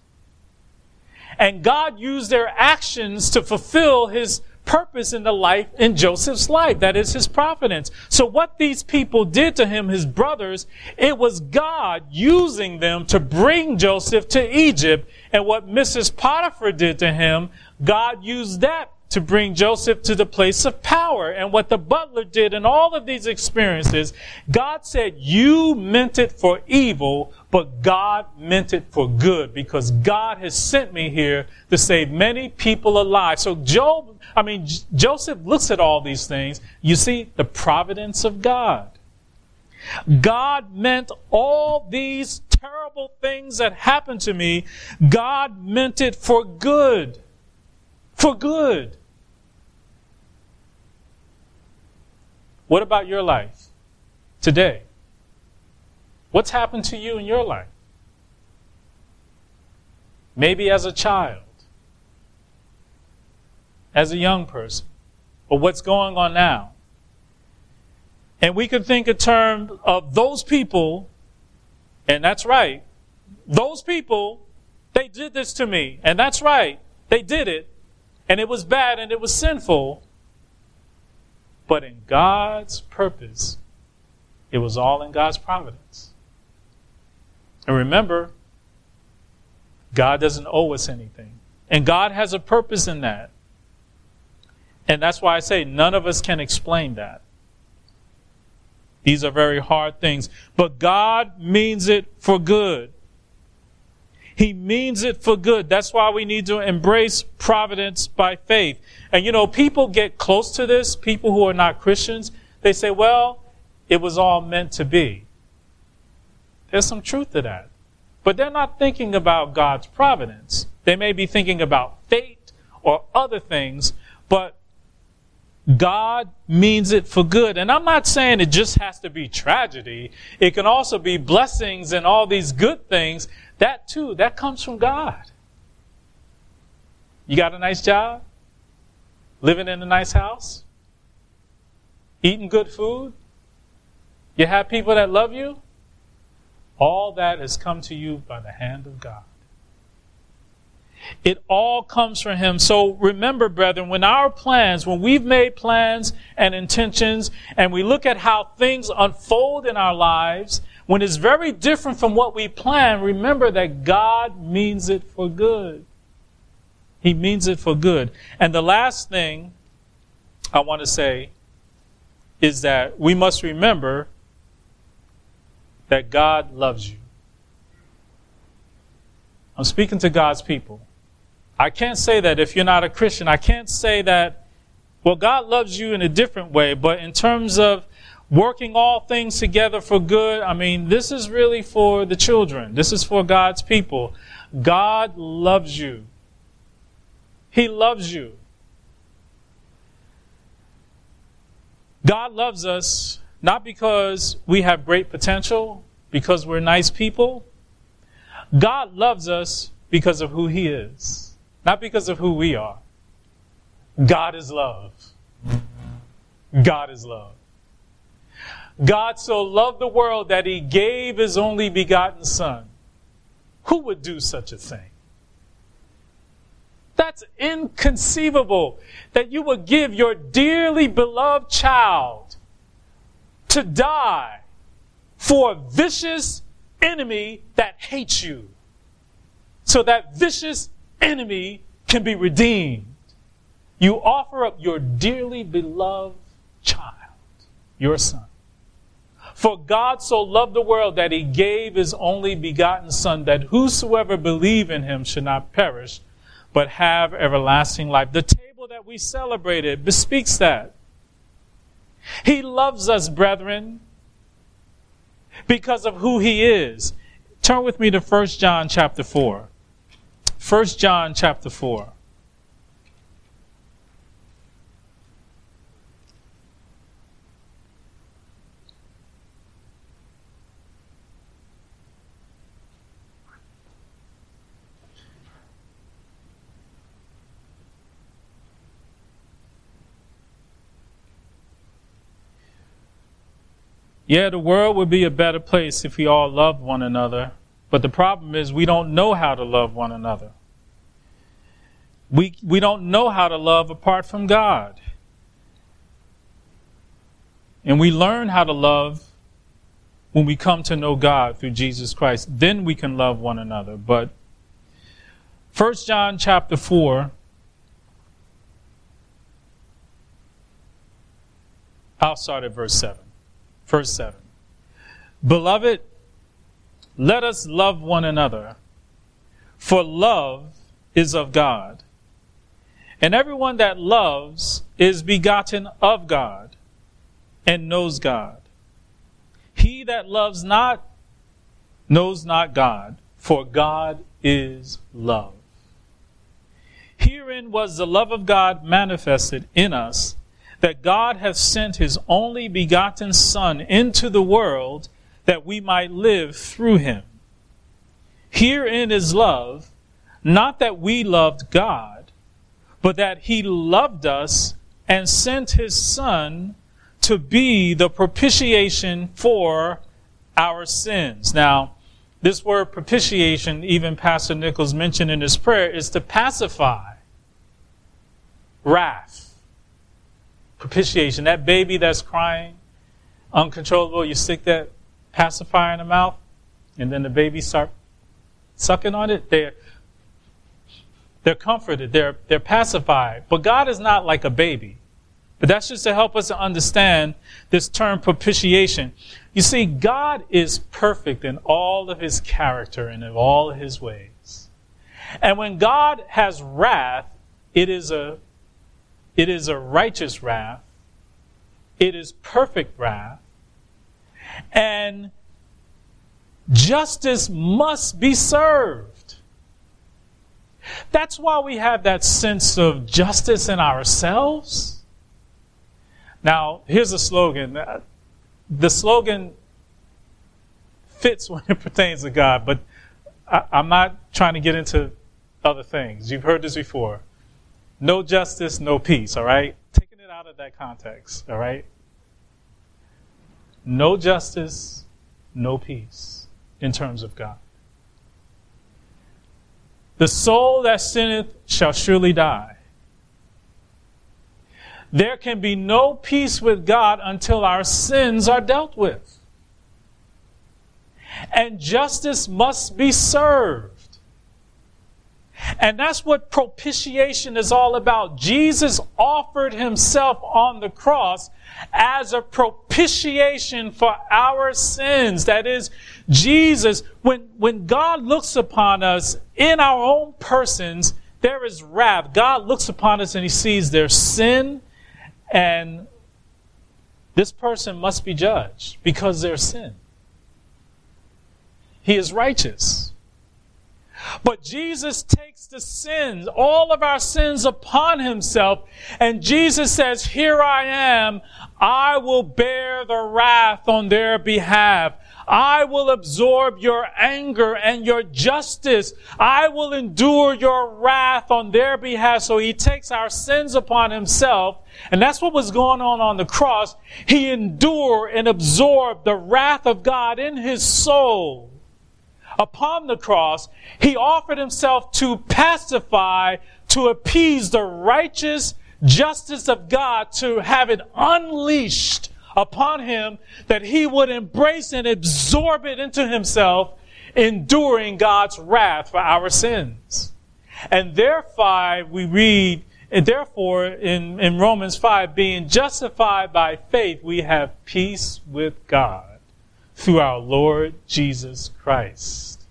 And God used their actions to fulfill his purpose in the life in Joseph's life. That is his providence. So what these people did to him, his brothers, it was God using them to bring Joseph to Egypt. And what Mrs. Potiphar did to him, God used that to bring Joseph to the place of power. And what the butler did in all of these experiences, God said, you meant it for evil, but God meant it for good because God has sent me here to save many people alive. So Job, I mean, Joseph looks at all these things. You see the providence of God. God meant all these terrible things that happened to me. God meant it for good. For good. What about your life today? What's happened to you in your life? Maybe as a child, as a young person, or what's going on now. And we could think in terms of those people, and that's right. Those people, they did this to me, and that's right. They did it, and it was bad and it was sinful. But in God's purpose, it was all in God's providence. And remember, God doesn't owe us anything. And God has a purpose in that. And that's why I say none of us can explain that. These are very hard things. But God means it for good. He means it for good. That's why we need to embrace providence by faith. And you know, people get close to this, people who are not Christians, they say, well, it was all meant to be. There's some truth to that. But they're not thinking about God's providence. They may be thinking about fate or other things, but God means it for good. And I'm not saying it just has to be tragedy. It can also be blessings and all these good things that too, that comes from God. You got a nice job? Living in a nice house? Eating good food? You have people that love you? All that has come to you by the hand of God. It all comes from Him. So remember, brethren, when our plans, when we've made plans and intentions, and we look at how things unfold in our lives, when it's very different from what we plan, remember that God means it for good. He means it for good. And the last thing I want to say is that we must remember that God loves you. I'm speaking to God's people. I can't say that if you're not a Christian. I can't say that, well, God loves you in a different way, but in terms of working all things together for good, I mean, this is really for the children. This is for God's people. God loves you. He loves you. God loves us not because we have great potential, because we're nice people. God loves us because of who He is, not because of who we are. God is love. God is love. God so loved the world that He gave His only begotten Son. Who would do such a thing? That's inconceivable that you would give your dearly beloved child to die for a vicious enemy that hates you. So that vicious enemy can be redeemed. You offer up your dearly beloved child, your son. For God so loved the world that he gave his only begotten son that whosoever believe in him should not perish, but have everlasting life. The table that we celebrated bespeaks that. He loves us, brethren, because of who he is. Turn with me to 1 John chapter 4. 1 John chapter 4. Yeah, the world would be a better place if we all loved one another. But the problem is we don't know how to love one another. We, we don't know how to love apart from God. And we learn how to love when we come to know God through Jesus Christ. Then we can love one another. But 1 John chapter 4, I'll start at verse 7. Verse 7. Beloved, let us love one another, for love is of God. And everyone that loves is begotten of God and knows God. He that loves not knows not God, for God is love. Herein was the love of God manifested in us that God hath sent his only begotten Son into the world that we might live through him. Herein is love, not that we loved God, but that he loved us and sent his Son to be the propitiation for our sins. Now, this word propitiation, even Pastor Nichols mentioned in his prayer, is to pacify wrath propitiation. That baby that's crying, uncontrollable, you stick that pacifier in the mouth, and then the baby start sucking on it. They're they're comforted. They're they're pacified. But God is not like a baby. But that's just to help us to understand this term propitiation. You see, God is perfect in all of his character and in all his ways. And when God has wrath, it is a it is a righteous wrath. It is perfect wrath. And justice must be served. That's why we have that sense of justice in ourselves. Now, here's a slogan. Uh, the slogan fits when it pertains to God, but I, am not trying to get into other things. You've heard this before. No justice, no peace, all right? Taking it out of that context, all right? No justice, no peace in terms of God. The soul that sinneth shall surely die. There can be no peace with God until our sins are dealt with. and justice must be served. And that's what propitiation is all about. Jesus offered himself on the cross as a propitiation for our sins. That is, Jesus, when, when God looks upon us in our own persons, there is wrath. God looks upon us and he sees their sin, and this person must be judged because their sin. He is righteous. But Jesus takes the sins, all of our sins upon himself, and Jesus says, Here I am. I will bear the wrath on their behalf. I will absorb your anger and your justice. I will endure your wrath on their behalf. So he takes our sins upon himself. And that's what was going on on the cross. He endured and absorbed the wrath of God in his soul. Upon the cross, he offered himself to pacify, to appease the righteous justice of God, to have it unleashed upon him that he would embrace and absorb it into himself, enduring God's wrath for our sins. And therefore, we read, and therefore, in, in Romans 5, being justified by faith, we have peace with God through our Lord Jesus Christ.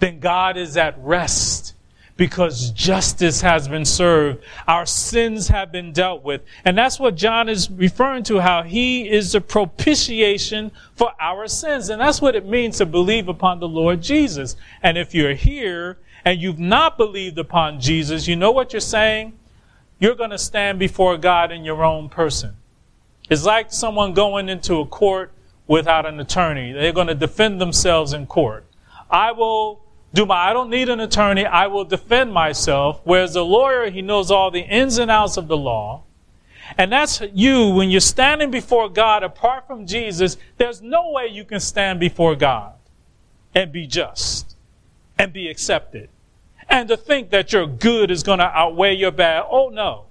Then God is at rest because justice has been served. Our sins have been dealt with. And that's what John is referring to, how he is the propitiation for our sins. And that's what it means to believe upon the Lord Jesus. And if you're here and you've not believed upon Jesus, you know what you're saying? You're going to stand before God in your own person. It's like someone going into a court without an attorney. They're going to defend themselves in court. I will do my, I don't need an attorney. I will defend myself. Whereas the lawyer, he knows all the ins and outs of the law. And that's you when you're standing before God apart from Jesus. There's no way you can stand before God and be just and be accepted. And to think that your good is going to outweigh your bad. Oh no.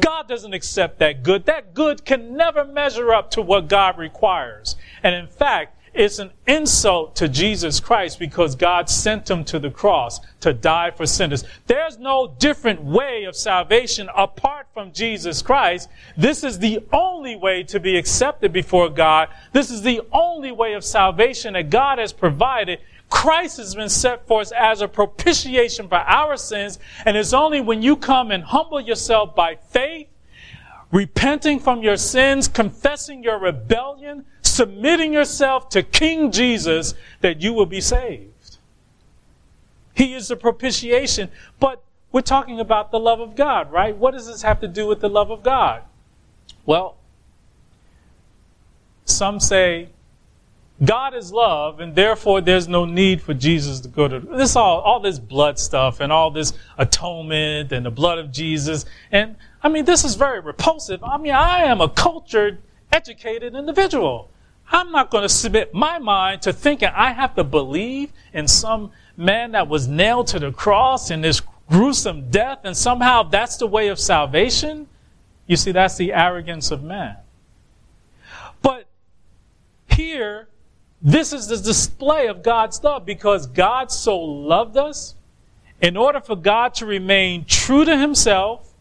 God doesn't accept that good. That good can never measure up to what God requires. And in fact, it's an insult to Jesus Christ because God sent him to the cross to die for sinners. There's no different way of salvation apart from Jesus Christ. This is the only way to be accepted before God. This is the only way of salvation that God has provided. Christ has been set forth as a propitiation for our sins. And it's only when you come and humble yourself by faith repenting from your sins, confessing your rebellion, submitting yourself to King Jesus, that you will be saved. He is the propitiation. But we're talking about the love of God, right? What does this have to do with the love of God? Well, some say God is love, and therefore there's no need for Jesus to go to this all all this blood stuff and all this atonement and the blood of Jesus. And I mean, this is very repulsive. I mean, I am a cultured, educated individual. I'm not going to submit my mind to thinking I have to believe in some man that was nailed to the cross in this gruesome death, and somehow that's the way of salvation. You see, that's the arrogance of man. But here, this is the display of God's love because God so loved us. In order for God to remain true to himself,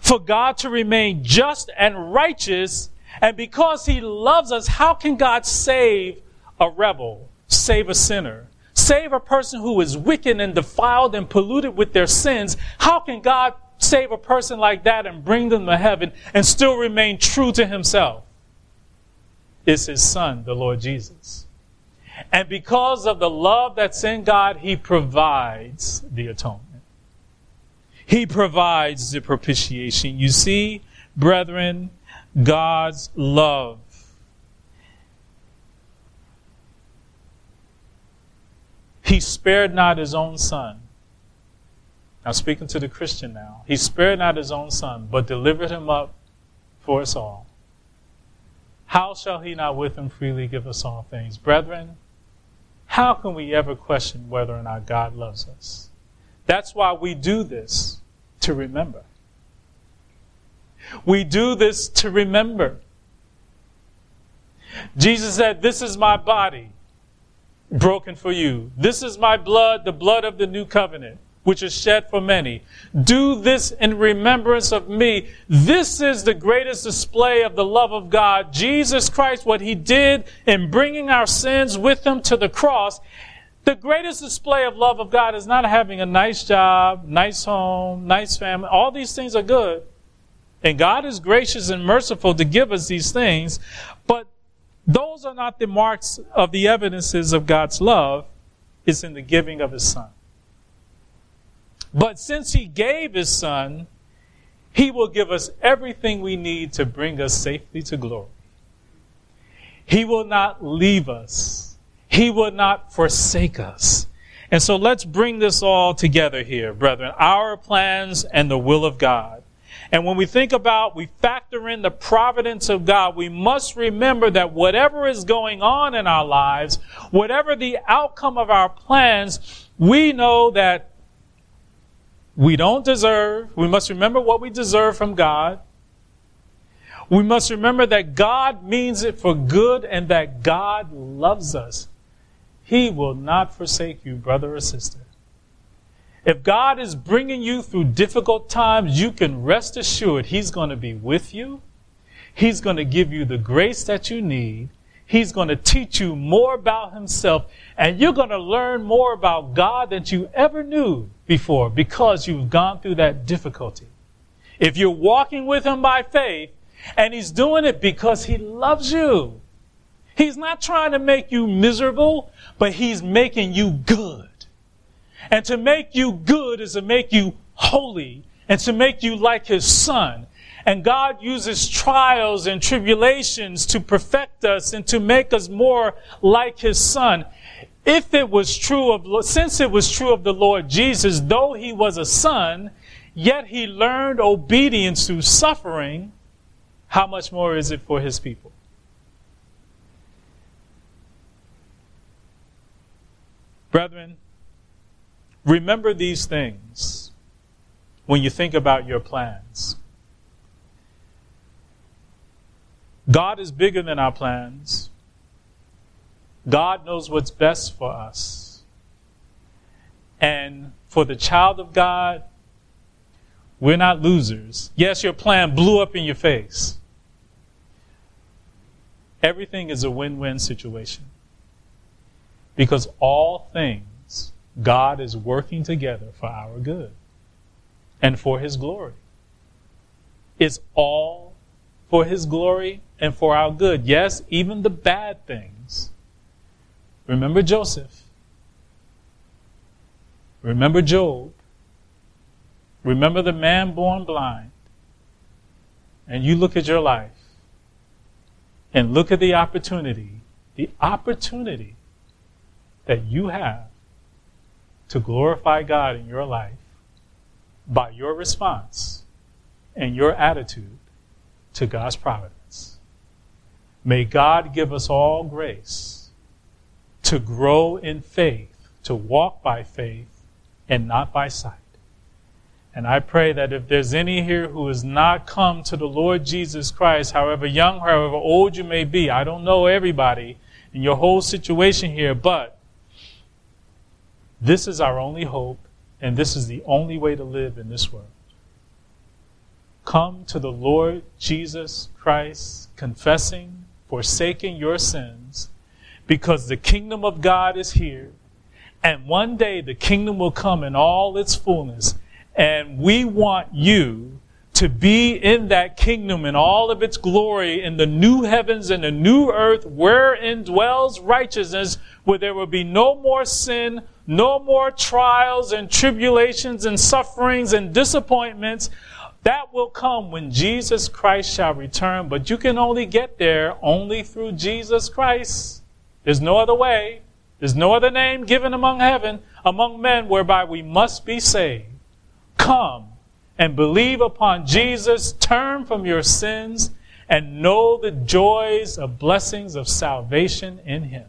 for God to remain just and righteous, and because he loves us, how can God save a rebel, save a sinner, save a person who is wicked and defiled and polluted with their sins? How can God save a person like that and bring them to heaven and still remain true to himself? Is his son, the Lord Jesus. And because of the love that's in God, he provides the atonement. He provides the propitiation. You see, brethren, God's love. He spared not his own son. Now, speaking to the Christian now, he spared not his own son, but delivered him up for us all how shall he not with him freely give us all things? Brethren, how can we ever question whether or not God loves us? That's why we do this to remember. We do this to remember. Jesus said, This is my body broken for you. This is my blood, the blood of the new covenant, which is shed for many. Do this in remembrance of me. This is the greatest display of the love of God. Jesus Christ, what he did in bringing our sins with him to the cross. The greatest display of love of God is not having a nice job, nice home, nice family. All these things are good. And God is gracious and merciful to give us these things. But those are not the marks of the evidences of God's love. It's in the giving of His Son. But since He gave His Son, He will give us everything we need to bring us safely to glory. He will not leave us. He will not forsake us. And so let's bring this all together here, brethren. Our plans and the will of God. And when we think about, we factor in the providence of God, we must remember that whatever is going on in our lives, whatever the outcome of our plans, we know that we don't deserve. We must remember what we deserve from God. We must remember that God means it for good and that God loves us. He will not forsake you, brother or sister. If God is bringing you through difficult times, you can rest assured He's going to be with you. He's going to give you the grace that you need. He's going to teach you more about Himself, and you're going to learn more about God than you ever knew before because you've gone through that difficulty. If you're walking with Him by faith, and He's doing it because He loves you, He's not trying to make you miserable, but He's making you good. And to make you good is to make you holy and to make you like his son. And God uses trials and tribulations to perfect us and to make us more like his son. If it was true of, since it was true of the Lord Jesus, though he was a son, yet he learned obedience through suffering, how much more is it for his people? Brethren, Remember these things when you think about your plans. God is bigger than our plans. God knows what's best for us. And for the child of God, we're not losers. Yes, your plan blew up in your face. Everything is a win win situation. Because all things God is working together for our good and for His glory. It's all for His glory and for our good. Yes, even the bad things. Remember Joseph. Remember Job. Remember the man born blind. And you look at your life and look at the opportunity, the opportunity that you have to glorify God in your life by your response and your attitude to God's providence. May God give us all grace to grow in faith, to walk by faith and not by sight. And I pray that if there's any here who has not come to the Lord Jesus Christ, however young, however old you may be, I don't know everybody in your whole situation here, but this is our only hope, and this is the only way to live in this world. Come to the Lord Jesus Christ, confessing, forsaking your sins, because the kingdom of God is here. And one day the kingdom will come in all its fullness. And we want you to be in that kingdom in all of its glory in the new heavens and the new earth wherein dwells righteousness, where there will be no more sin, no more trials and tribulations and sufferings and disappointments. That will come when Jesus Christ shall return, but you can only get there only through Jesus Christ. There's no other way. There's no other name given among heaven, among men, whereby we must be saved. Come and believe upon Jesus, turn from your sins, and know the joys of blessings of salvation in Him.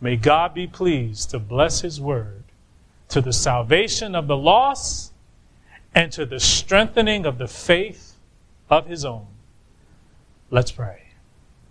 May God be pleased to bless His word to the salvation of the lost and to the strengthening of the faith of His own. Let's pray.